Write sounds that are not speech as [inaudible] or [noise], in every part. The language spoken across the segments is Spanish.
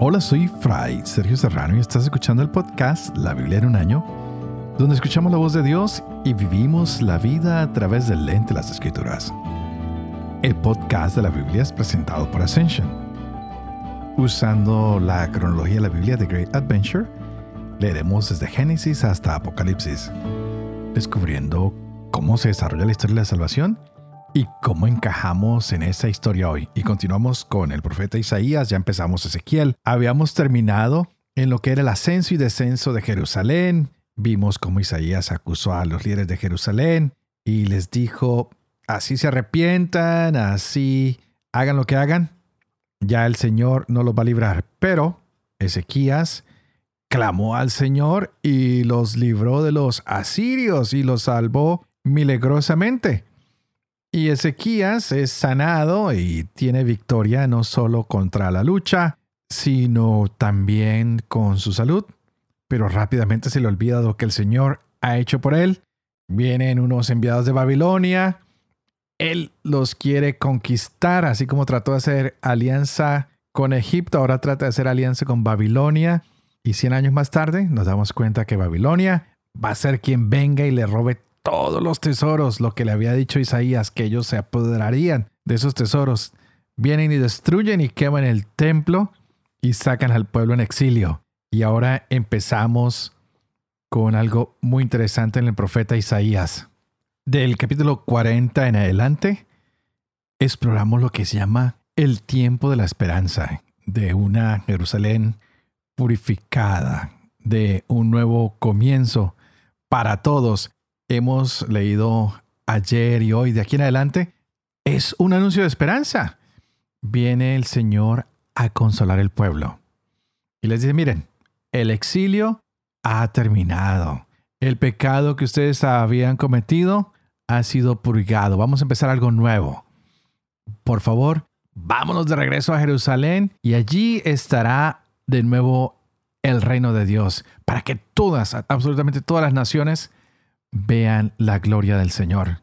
Hola, soy Fray Sergio Serrano y estás escuchando el podcast La Biblia en un año, donde escuchamos la voz de Dios y vivimos la vida a través del lente de las Escrituras. El podcast de la Biblia es presentado por Ascension. Usando la cronología de la Biblia de Great Adventure, leeremos desde Génesis hasta Apocalipsis, descubriendo cómo se desarrolla la historia de la salvación y cómo encajamos en esa historia hoy. Y continuamos con el profeta Isaías, ya empezamos Ezequiel. Habíamos terminado en lo que era el ascenso y descenso de Jerusalén. Vimos cómo Isaías acusó a los líderes de Jerusalén y les dijo, así se arrepientan, así hagan lo que hagan, ya el Señor no los va a librar. Pero Ezequías clamó al Señor y los libró de los asirios y los salvó milagrosamente. Y Ezequías es sanado y tiene victoria no solo contra la lucha, sino también con su salud. Pero rápidamente se le olvida lo que el Señor ha hecho por él. Vienen unos enviados de Babilonia. Él los quiere conquistar, así como trató de hacer alianza con Egipto, ahora trata de hacer alianza con Babilonia. Y 100 años más tarde nos damos cuenta que Babilonia va a ser quien venga y le robe todos los tesoros, lo que le había dicho Isaías, que ellos se apoderarían de esos tesoros. Vienen y destruyen y queman el templo y sacan al pueblo en exilio. Y ahora empezamos con algo muy interesante en el profeta Isaías. Del capítulo 40 en adelante, exploramos lo que se llama el tiempo de la esperanza, de una Jerusalén purificada, de un nuevo comienzo para todos hemos leído ayer y hoy, de aquí en adelante, es un anuncio de esperanza. Viene el Señor a consolar el pueblo. Y les dice, miren, el exilio ha terminado. El pecado que ustedes habían cometido ha sido purgado. Vamos a empezar algo nuevo. Por favor, vámonos de regreso a Jerusalén y allí estará de nuevo el reino de Dios para que todas, absolutamente todas las naciones vean la gloria del Señor.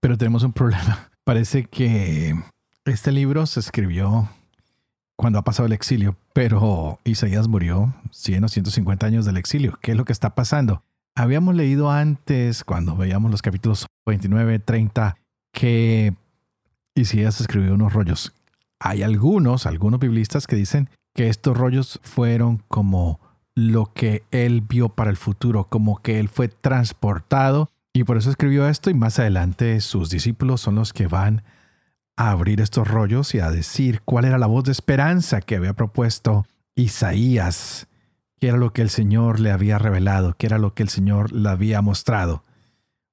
Pero tenemos un problema. [laughs] Parece que este libro se escribió cuando ha pasado el exilio, pero Isaías murió 100 o 150 años del exilio. ¿Qué es lo que está pasando? Habíamos leído antes, cuando veíamos los capítulos 29, 30, que Isaías escribió unos rollos. Hay algunos, algunos biblistas que dicen que estos rollos fueron como lo que él vio para el futuro, como que él fue transportado y por eso escribió esto y más adelante sus discípulos son los que van a abrir estos rollos y a decir cuál era la voz de esperanza que había propuesto Isaías, qué era lo que el Señor le había revelado, qué era lo que el Señor le había mostrado.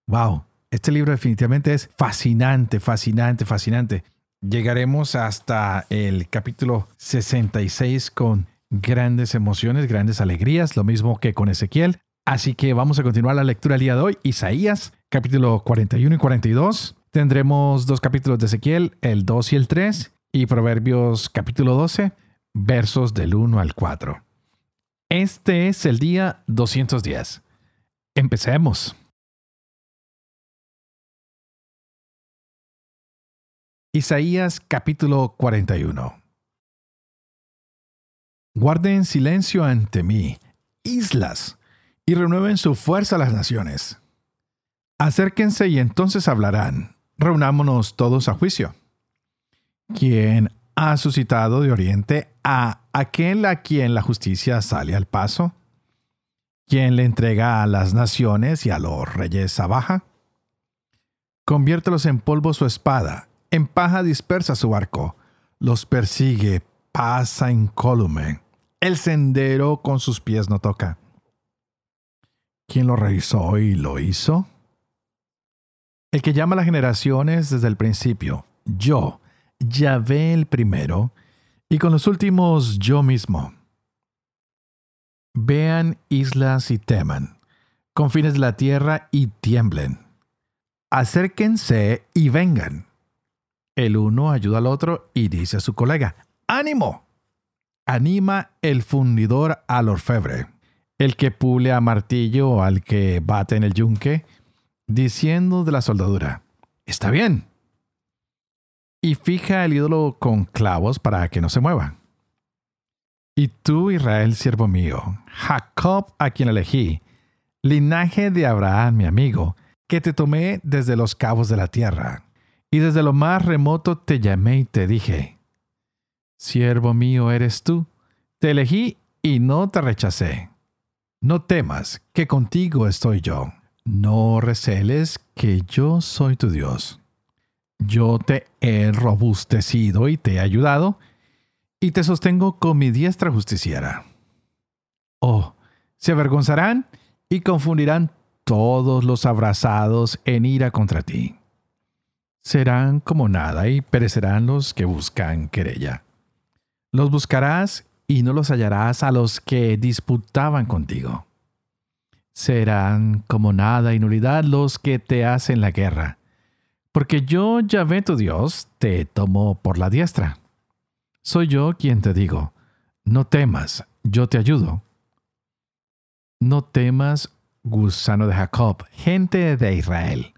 Wow, este libro definitivamente es fascinante, fascinante, fascinante. Llegaremos hasta el capítulo 66 con grandes emociones, grandes alegrías, lo mismo que con Ezequiel. Así que vamos a continuar la lectura el día de hoy. Isaías, capítulo 41 y 42. Tendremos dos capítulos de Ezequiel, el 2 y el 3, y Proverbios capítulo 12, versos del 1 al 4. Este es el día 210. Empecemos. Isaías capítulo 41. Guarden silencio ante mí, islas, y renueven su fuerza las naciones. Acérquense y entonces hablarán. Reunámonos todos a juicio. ¿Quién ha suscitado de oriente a aquel a quien la justicia sale al paso? ¿Quién le entrega a las naciones y a los reyes a baja? Conviértelos en polvo su espada, en paja dispersa su arco, los persigue, pasa incólume el sendero con sus pies no toca. ¿Quién lo realizó y lo hizo? El que llama a las generaciones desde el principio, yo, Yahvé el primero, y con los últimos yo mismo. Vean islas y teman, confines de la tierra y tiemblen. Acérquense y vengan. El uno ayuda al otro y dice a su colega, ánimo anima el fundidor al orfebre, el que pule a martillo al que bate en el yunque, diciendo de la soldadura, está bien. Y fija el ídolo con clavos para que no se mueva. Y tú, Israel, siervo mío, Jacob a quien elegí, linaje de Abraham, mi amigo, que te tomé desde los cabos de la tierra, y desde lo más remoto te llamé y te dije, Siervo mío eres tú, te elegí y no te rechacé. No temas, que contigo estoy yo. No receles, que yo soy tu Dios. Yo te he robustecido y te he ayudado, y te sostengo con mi diestra justiciera. Oh, se avergonzarán y confundirán todos los abrazados en ira contra ti. Serán como nada y perecerán los que buscan querella. Los buscarás y no los hallarás a los que disputaban contigo. Serán como nada y nulidad los que te hacen la guerra, porque yo, Yahvé tu Dios, te tomo por la diestra. Soy yo quien te digo, no temas, yo te ayudo. No temas, gusano de Jacob, gente de Israel.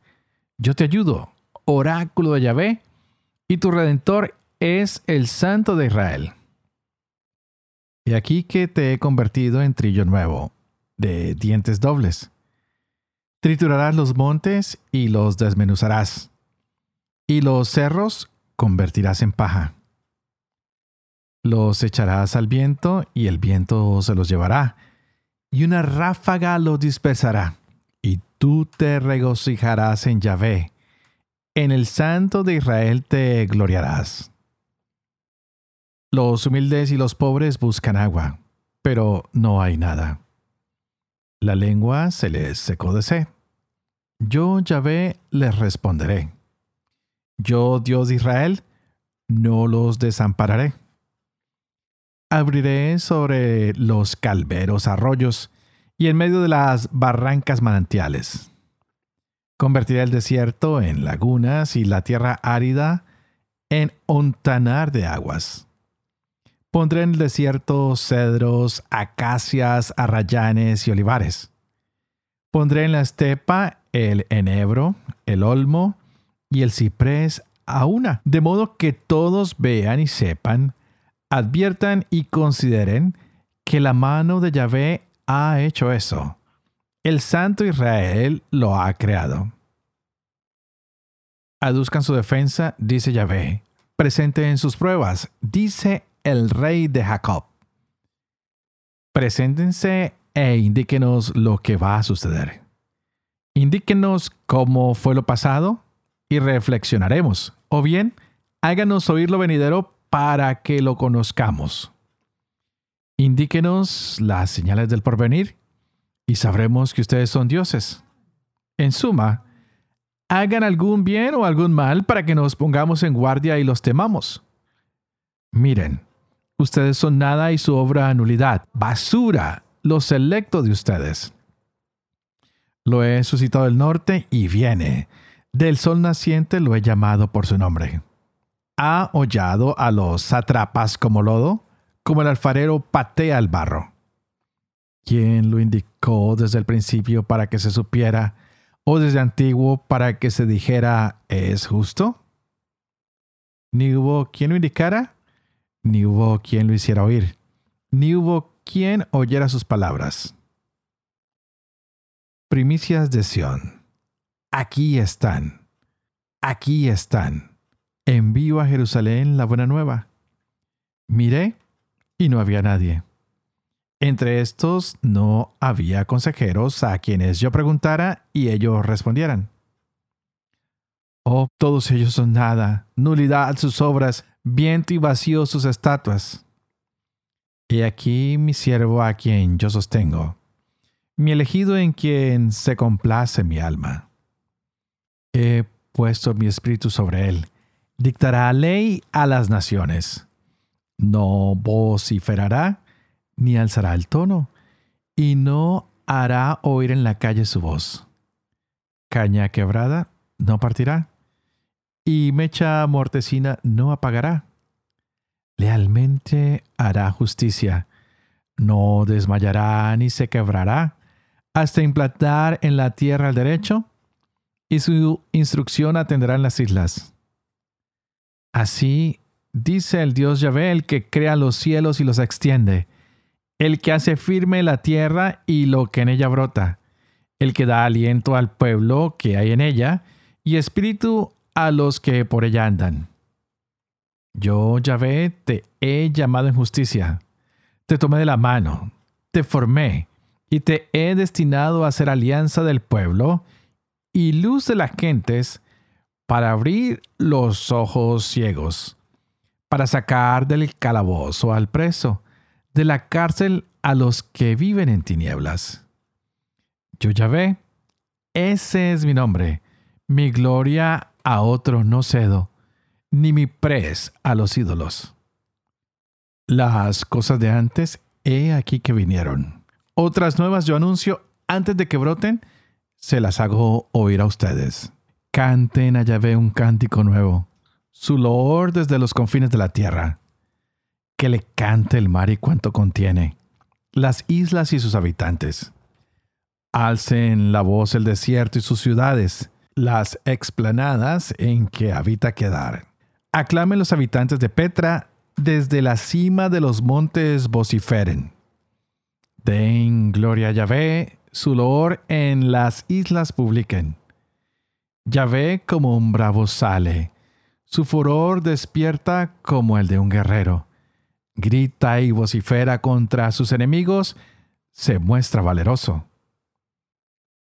Yo te ayudo, oráculo de Yahvé, y tu redentor es el Santo de Israel. Y aquí que te he convertido en trillo nuevo, de dientes dobles. Triturarás los montes y los desmenuzarás, y los cerros convertirás en paja. Los echarás al viento y el viento se los llevará, y una ráfaga los dispersará, y tú te regocijarás en Yahvé. En el Santo de Israel te gloriarás. Los humildes y los pobres buscan agua, pero no hay nada. La lengua se les secó de sed. Yo, Yahvé, les responderé. Yo, Dios de Israel, no los desampararé. Abriré sobre los calveros arroyos y en medio de las barrancas manantiales. Convertiré el desierto en lagunas y la tierra árida en ontanar de aguas. Pondré en el desierto cedros, acacias, arrayanes y olivares. Pondré en la estepa el enebro, el olmo y el ciprés a una, de modo que todos vean y sepan, adviertan y consideren que la mano de Yahvé ha hecho eso. El Santo Israel lo ha creado. Aduzcan su defensa, dice Yahvé. Presenten sus pruebas, dice el rey de Jacob. Preséntense e indíquenos lo que va a suceder. Indíquenos cómo fue lo pasado y reflexionaremos. O bien, háganos oír lo venidero para que lo conozcamos. Indíquenos las señales del porvenir y sabremos que ustedes son dioses. En suma, hagan algún bien o algún mal para que nos pongamos en guardia y los temamos. Miren, Ustedes son nada y su obra nulidad. Basura, lo selecto de ustedes. Lo he suscitado del norte y viene. Del sol naciente lo he llamado por su nombre. Ha hollado a los sátrapas como lodo, como el alfarero patea el barro. ¿Quién lo indicó desde el principio para que se supiera, o desde antiguo para que se dijera es justo? ¿Ni hubo quien lo indicara? Ni hubo quien lo hiciera oír, ni hubo quien oyera sus palabras. Primicias de Sión. Aquí están, aquí están. Envío a Jerusalén la buena nueva. Miré y no había nadie. Entre estos no había consejeros a quienes yo preguntara y ellos respondieran. Oh, todos ellos son nada, nulidad sus obras, viento y vacío sus estatuas. He aquí mi siervo a quien yo sostengo, mi elegido en quien se complace mi alma. He puesto mi espíritu sobre él, dictará ley a las naciones. No vociferará, ni alzará el tono, y no hará oír en la calle su voz. Caña quebrada no partirá, y mecha mortecina no apagará. Lealmente hará justicia, no desmayará ni se quebrará, hasta implantar en la tierra el derecho, y su instrucción atenderá en las islas. Así dice el Dios Yahvé, el que crea los cielos y los extiende, el que hace firme la tierra y lo que en ella brota, el que da aliento al pueblo que hay en ella, y espíritu a los que por ella andan. Yo, Yahvé, te he llamado en justicia, te tomé de la mano, te formé, y te he destinado a ser alianza del pueblo y luz de las gentes, para abrir los ojos ciegos, para sacar del calabozo al preso, de la cárcel a los que viven en tinieblas. Yo Yahvé, ese es mi nombre, mi gloria a otro no cedo, ni mi pres a los ídolos. Las cosas de antes, he aquí que vinieron. Otras nuevas yo anuncio antes de que broten, se las hago oír a ustedes. Canten a Yahvé un cántico nuevo, su loor desde los confines de la tierra. Que le cante el mar y cuanto contiene, las islas y sus habitantes. Alcen la voz el desierto y sus ciudades, las explanadas en que habita quedar. Aclamen los habitantes de Petra, desde la cima de los montes vociferen. Den gloria a Yahvé, su loor en las islas publiquen. Yahvé como un bravo sale, su furor despierta como el de un guerrero. Grita y vocifera contra sus enemigos, se muestra valeroso.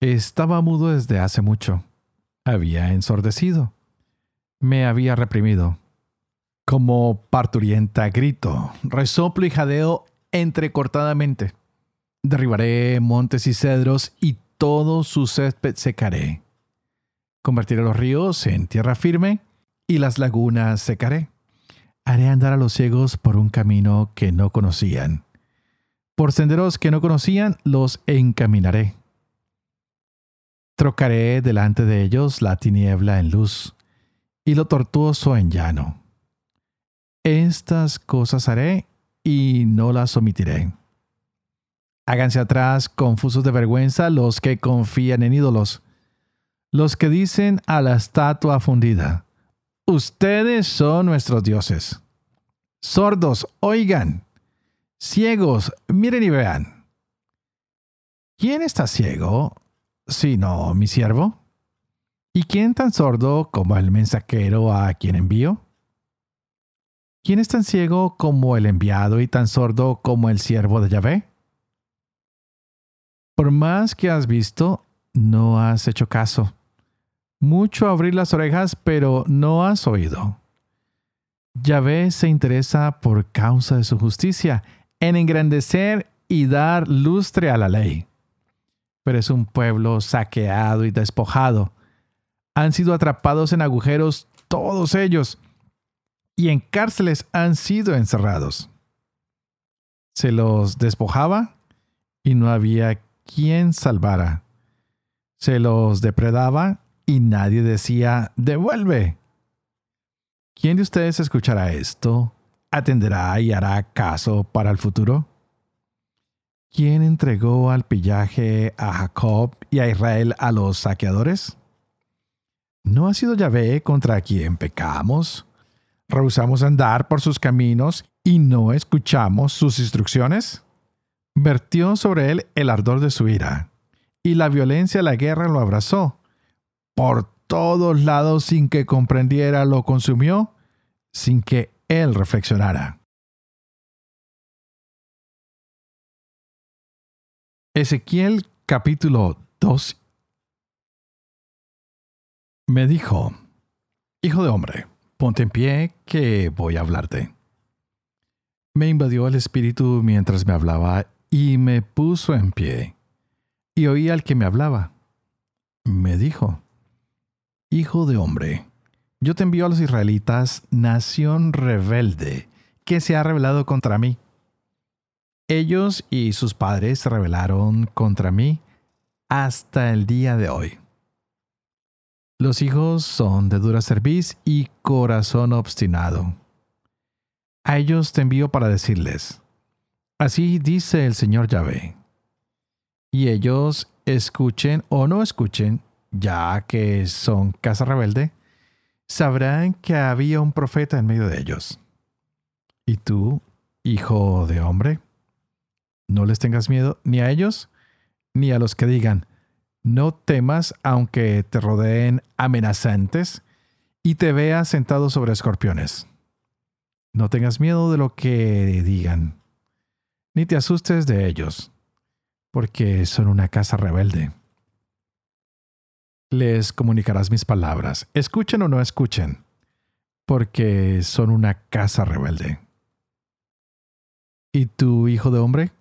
Estaba mudo desde hace mucho. Había ensordecido. Me había reprimido. Como parturienta grito, resoplo y jadeo entrecortadamente. Derribaré montes y cedros y todo su césped secaré. Convertiré los ríos en tierra firme y las lagunas secaré. Haré andar a los ciegos por un camino que no conocían. Por senderos que no conocían los encaminaré. Trocaré delante de ellos la tiniebla en luz y lo tortuoso en llano. Estas cosas haré y no las omitiré. Háganse atrás, confusos de vergüenza, los que confían en ídolos, los que dicen a la estatua fundida, ustedes son nuestros dioses. Sordos, oigan. Ciegos, miren y vean. ¿Quién está ciego sino mi siervo? ¿Y quién tan sordo como el mensajero a quien envío? ¿Quién es tan ciego como el enviado y tan sordo como el siervo de Yahvé? Por más que has visto, no has hecho caso. Mucho abrir las orejas, pero no has oído. Yahvé se interesa por causa de su justicia, en engrandecer y dar lustre a la ley. Pero es un pueblo saqueado y despojado. Han sido atrapados en agujeros todos ellos, y en cárceles han sido encerrados. Se los despojaba y no había quien salvara. Se los depredaba y nadie decía, devuelve. ¿Quién de ustedes escuchará esto? ¿Atenderá y hará caso para el futuro? ¿Quién entregó al pillaje a Jacob y a Israel a los saqueadores? ¿No ha sido Yahvé contra quien pecamos? ¿Rehusamos andar por sus caminos y no escuchamos sus instrucciones? vertió sobre él el ardor de su ira, y la violencia de la guerra lo abrazó. Por todos lados sin que comprendiera lo consumió, sin que él reflexionara. Ezequiel capítulo 2 Me dijo, Hijo de hombre, ponte en pie que voy a hablarte. Me invadió el espíritu mientras me hablaba y me puso en pie. Y oí al que me hablaba. Me dijo, Hijo de hombre, yo te envío a los israelitas, nación rebelde, que se ha rebelado contra mí. Ellos y sus padres se rebelaron contra mí hasta el día de hoy. Los hijos son de dura cerviz y corazón obstinado. A ellos te envío para decirles, Así dice el Señor Yahvé. Y ellos escuchen o no escuchen, ya que son casa rebelde, sabrán que había un profeta en medio de ellos. Y tú, hijo de hombre, no les tengas miedo ni a ellos, ni a los que digan, no temas aunque te rodeen amenazantes y te veas sentado sobre escorpiones. No tengas miedo de lo que digan, ni te asustes de ellos, porque son una casa rebelde. Les comunicarás mis palabras, escuchen o no escuchen, porque son una casa rebelde. ¿Y tu hijo de hombre?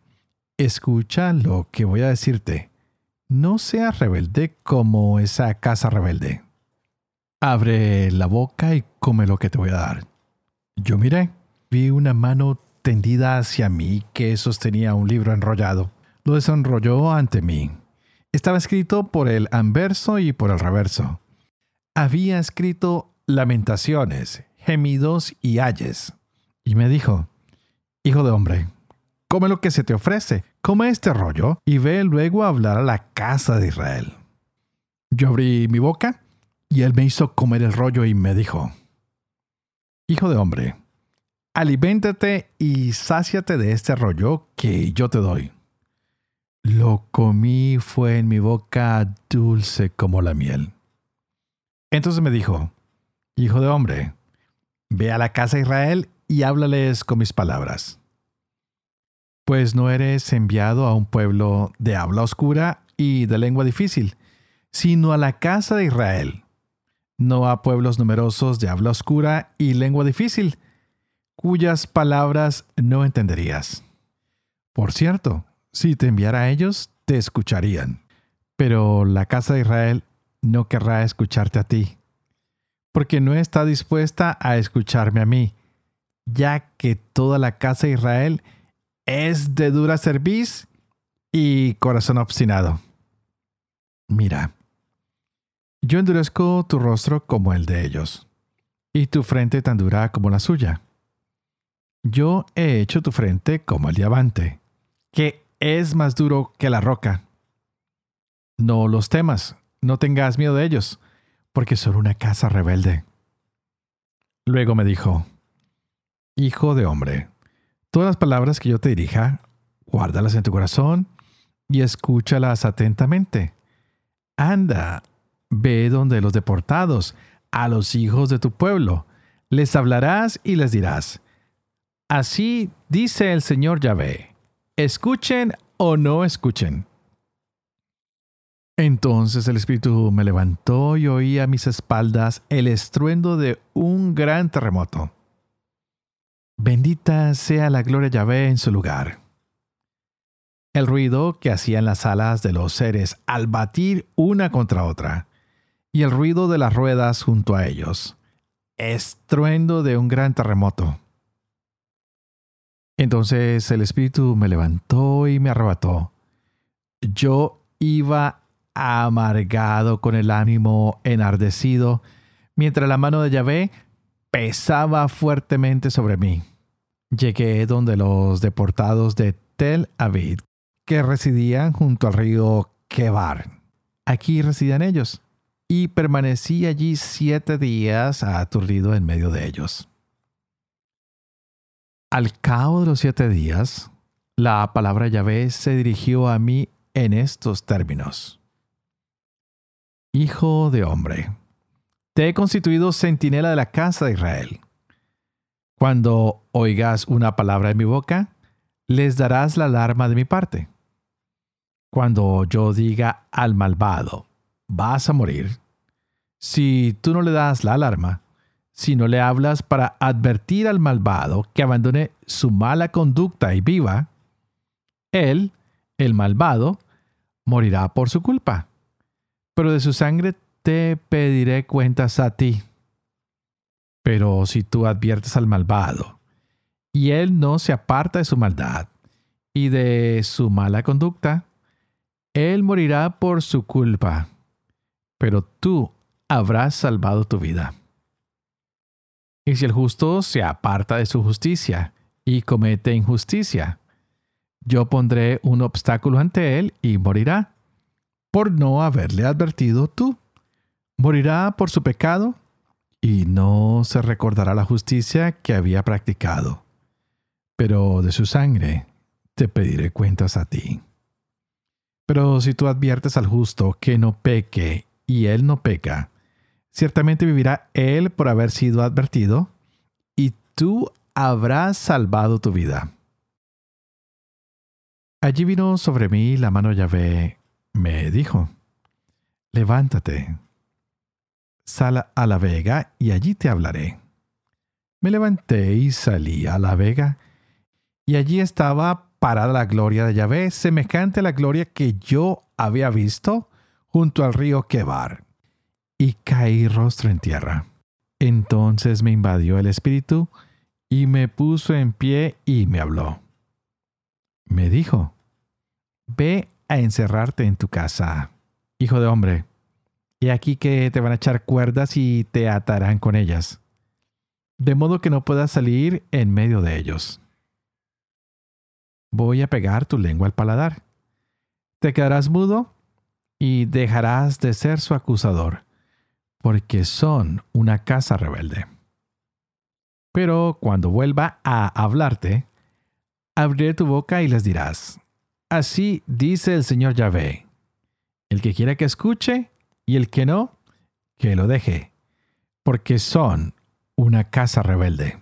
Escucha lo que voy a decirte. No seas rebelde como esa casa rebelde. Abre la boca y come lo que te voy a dar. Yo miré, vi una mano tendida hacia mí que sostenía un libro enrollado. Lo desenrolló ante mí. Estaba escrito por el anverso y por el reverso. Había escrito lamentaciones, gemidos y ayes. Y me dijo, Hijo de hombre, come lo que se te ofrece, come este rollo y ve luego a hablar a la casa de Israel. Yo abrí mi boca y él me hizo comer el rollo y me dijo, Hijo de hombre, aliméntate y sáciate de este rollo que yo te doy. Lo comí fue en mi boca dulce como la miel. Entonces me dijo, Hijo de hombre, ve a la casa de Israel y háblales con mis palabras. Pues no eres enviado a un pueblo de habla oscura y de lengua difícil, sino a la casa de Israel no a pueblos numerosos de habla oscura y lengua difícil, cuyas palabras no entenderías. Por cierto, si te enviara a ellos, te escucharían, pero la casa de Israel no querrá escucharte a ti, porque no está dispuesta a escucharme a mí, ya que toda la casa de Israel es de dura cerviz y corazón obstinado. Mira, yo endurezco tu rostro como el de ellos, y tu frente tan dura como la suya. Yo he hecho tu frente como el diamante, que es más duro que la roca. No los temas, no tengas miedo de ellos, porque son una casa rebelde. Luego me dijo, Hijo de hombre, todas las palabras que yo te dirija, guárdalas en tu corazón y escúchalas atentamente. Anda, Ve donde los deportados, a los hijos de tu pueblo, les hablarás y les dirás, así dice el Señor Yahvé, escuchen o no escuchen. Entonces el Espíritu me levantó y oí a mis espaldas el estruendo de un gran terremoto. Bendita sea la gloria Yahvé en su lugar. El ruido que hacían las alas de los seres al batir una contra otra y el ruido de las ruedas junto a ellos, estruendo de un gran terremoto. Entonces el Espíritu me levantó y me arrebató. Yo iba amargado con el ánimo enardecido, mientras la mano de Yahvé pesaba fuertemente sobre mí. Llegué donde los deportados de Tel Aviv, que residían junto al río Kebar. Aquí residían ellos y permanecí allí siete días aturdido en medio de ellos. Al cabo de los siete días, la palabra Yahvé se dirigió a mí en estos términos. Hijo de hombre, te he constituido centinela de la casa de Israel. Cuando oigas una palabra en mi boca, les darás la alarma de mi parte. Cuando yo diga al malvado, vas a morir, si tú no le das la alarma, si no le hablas para advertir al malvado que abandone su mala conducta y viva, él, el malvado, morirá por su culpa. Pero de su sangre te pediré cuentas a ti. Pero si tú adviertes al malvado, y él no se aparta de su maldad y de su mala conducta, él morirá por su culpa. Pero tú habrás salvado tu vida. Y si el justo se aparta de su justicia y comete injusticia, yo pondré un obstáculo ante él y morirá, por no haberle advertido tú. Morirá por su pecado y no se recordará la justicia que había practicado. pero de su sangre te pediré cuentas a ti. Pero si tú adviertes al justo que no peque y él no peca, ciertamente vivirá él por haber sido advertido, y tú habrás salvado tu vida. Allí vino sobre mí la mano Yahvé, me dijo, levántate, sal a la vega y allí te hablaré. Me levanté y salí a la vega, y allí estaba parada la gloria de Yahvé, semejante a la gloria que yo había visto junto al río Quebar, y caí rostro en tierra. Entonces me invadió el espíritu, y me puso en pie y me habló. Me dijo, Ve a encerrarte en tu casa, hijo de hombre, y aquí que te van a echar cuerdas y te atarán con ellas, de modo que no puedas salir en medio de ellos voy a pegar tu lengua al paladar. Te quedarás mudo y dejarás de ser su acusador, porque son una casa rebelde. Pero cuando vuelva a hablarte, abriré tu boca y les dirás, así dice el Señor Yahvé, el que quiera que escuche y el que no, que lo deje, porque son una casa rebelde.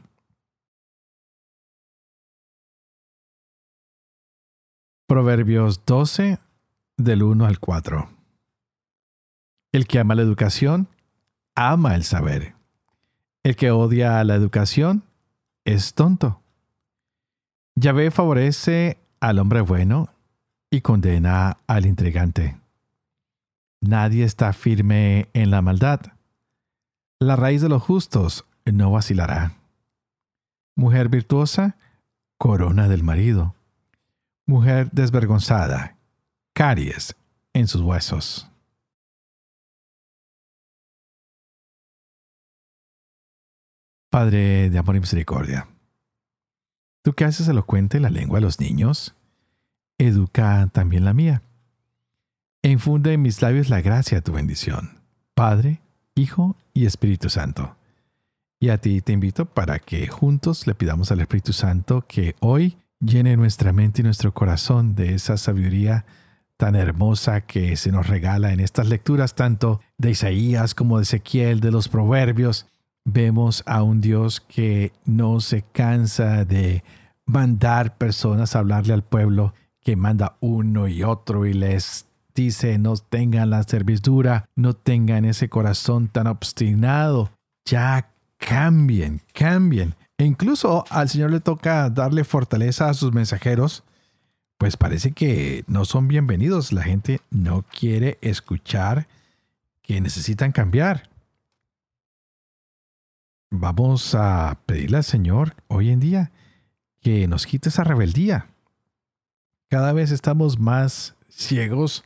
Proverbios 12, del 1 al 4. El que ama la educación, ama el saber. El que odia la educación, es tonto. Yahvé favorece al hombre bueno y condena al intrigante. Nadie está firme en la maldad. La raíz de los justos no vacilará. Mujer virtuosa, corona del marido mujer desvergonzada, caries en sus huesos. Padre de amor y misericordia, tú que haces elocuente la lengua de los niños, educa también la mía. E infunde en mis labios la gracia de tu bendición, Padre, Hijo y Espíritu Santo. Y a ti te invito para que juntos le pidamos al Espíritu Santo que hoy llene nuestra mente y nuestro corazón de esa sabiduría tan hermosa que se nos regala en estas lecturas, tanto de Isaías como de Ezequiel, de los proverbios. Vemos a un Dios que no se cansa de mandar personas a hablarle al pueblo, que manda uno y otro y les dice no tengan la servidura, no tengan ese corazón tan obstinado, ya cambien, cambien. E incluso al Señor le toca darle fortaleza a sus mensajeros, pues parece que no son bienvenidos. La gente no quiere escuchar que necesitan cambiar. Vamos a pedirle al Señor hoy en día que nos quite esa rebeldía. Cada vez estamos más ciegos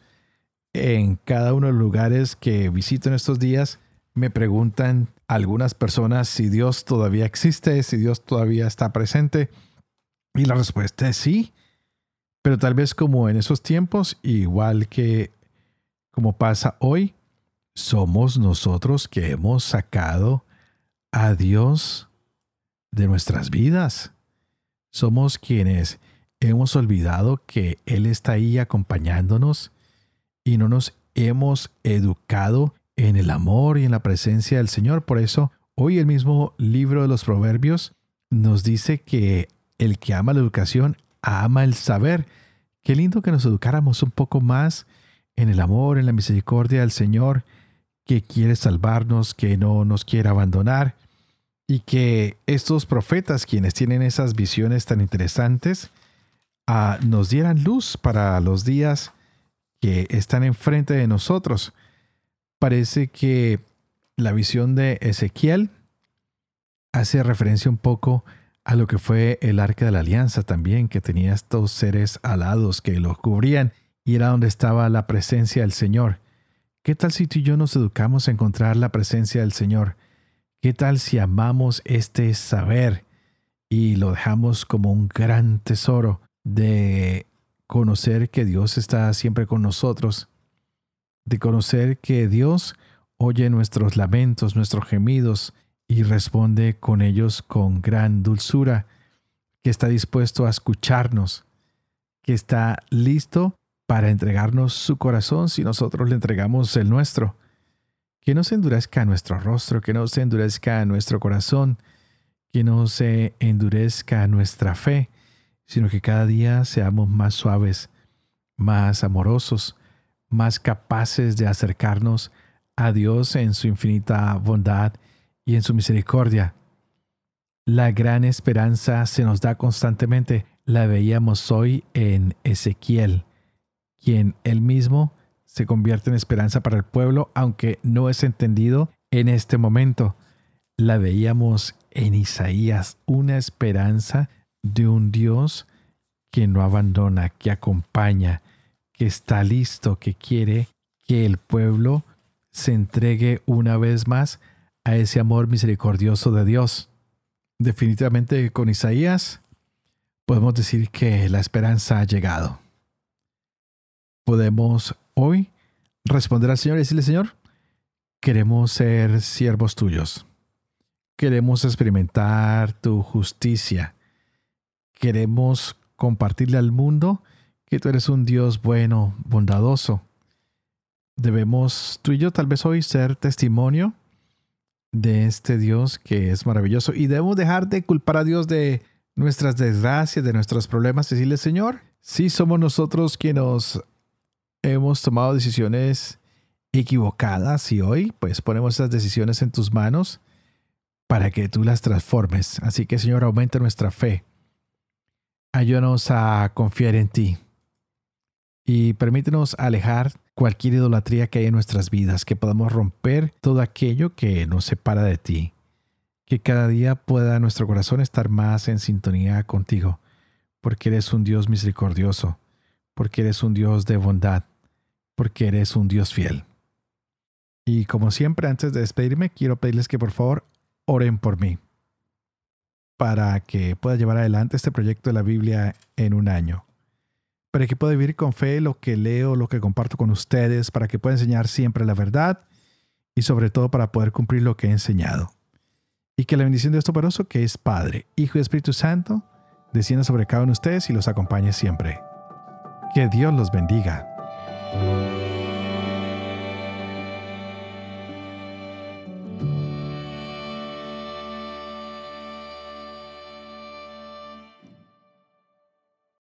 en cada uno de los lugares que visito en estos días. Me preguntan algunas personas si Dios todavía existe, si Dios todavía está presente. Y la respuesta es sí. Pero tal vez como en esos tiempos, igual que como pasa hoy, somos nosotros que hemos sacado a Dios de nuestras vidas. Somos quienes hemos olvidado que Él está ahí acompañándonos y no nos hemos educado en el amor y en la presencia del Señor. Por eso, hoy el mismo libro de los Proverbios nos dice que el que ama la educación ama el saber. Qué lindo que nos educáramos un poco más en el amor, en la misericordia del Señor, que quiere salvarnos, que no nos quiere abandonar, y que estos profetas, quienes tienen esas visiones tan interesantes, ah, nos dieran luz para los días que están enfrente de nosotros parece que la visión de Ezequiel hace referencia un poco a lo que fue el arca de la alianza también, que tenía estos seres alados que lo cubrían y era donde estaba la presencia del Señor. ¿Qué tal si tú y yo nos educamos a encontrar la presencia del Señor? ¿Qué tal si amamos este saber y lo dejamos como un gran tesoro de conocer que Dios está siempre con nosotros de conocer que Dios oye nuestros lamentos, nuestros gemidos y responde con ellos con gran dulzura, que está dispuesto a escucharnos, que está listo para entregarnos su corazón si nosotros le entregamos el nuestro. Que no se endurezca nuestro rostro, que no se endurezca nuestro corazón, que no se endurezca nuestra fe, sino que cada día seamos más suaves, más amorosos, más capaces de acercarnos a Dios en su infinita bondad y en su misericordia. La gran esperanza se nos da constantemente. La veíamos hoy en Ezequiel, quien él mismo se convierte en esperanza para el pueblo, aunque no es entendido en este momento. La veíamos en Isaías, una esperanza de un Dios que no abandona, que acompaña, que está listo, que quiere que el pueblo se entregue una vez más a ese amor misericordioso de Dios. Definitivamente con Isaías podemos decir que la esperanza ha llegado. Podemos hoy responder al Señor y decirle, Señor, queremos ser siervos tuyos. Queremos experimentar tu justicia. Queremos compartirle al mundo que tú eres un Dios bueno, bondadoso. Debemos tú y yo tal vez hoy ser testimonio de este Dios que es maravilloso y debemos dejar de culpar a Dios de nuestras desgracias, de nuestros problemas, decirle Señor, si somos nosotros quienes hemos tomado decisiones equivocadas y hoy pues ponemos esas decisiones en tus manos para que tú las transformes. Así que Señor, aumenta nuestra fe. Ayúdanos a confiar en ti y permítenos alejar cualquier idolatría que hay en nuestras vidas, que podamos romper todo aquello que nos separa de ti, que cada día pueda nuestro corazón estar más en sintonía contigo, porque eres un Dios misericordioso, porque eres un Dios de bondad, porque eres un Dios fiel. Y como siempre, antes de despedirme, quiero pedirles que por favor oren por mí, para que pueda llevar adelante este proyecto de la Biblia en un año para que pueda vivir con fe lo que leo, lo que comparto con ustedes, para que pueda enseñar siempre la verdad y sobre todo para poder cumplir lo que he enseñado. Y que la bendición de Dios Toporoso, que es Padre, Hijo y Espíritu Santo, descienda sobre cada uno de ustedes y los acompañe siempre. Que Dios los bendiga.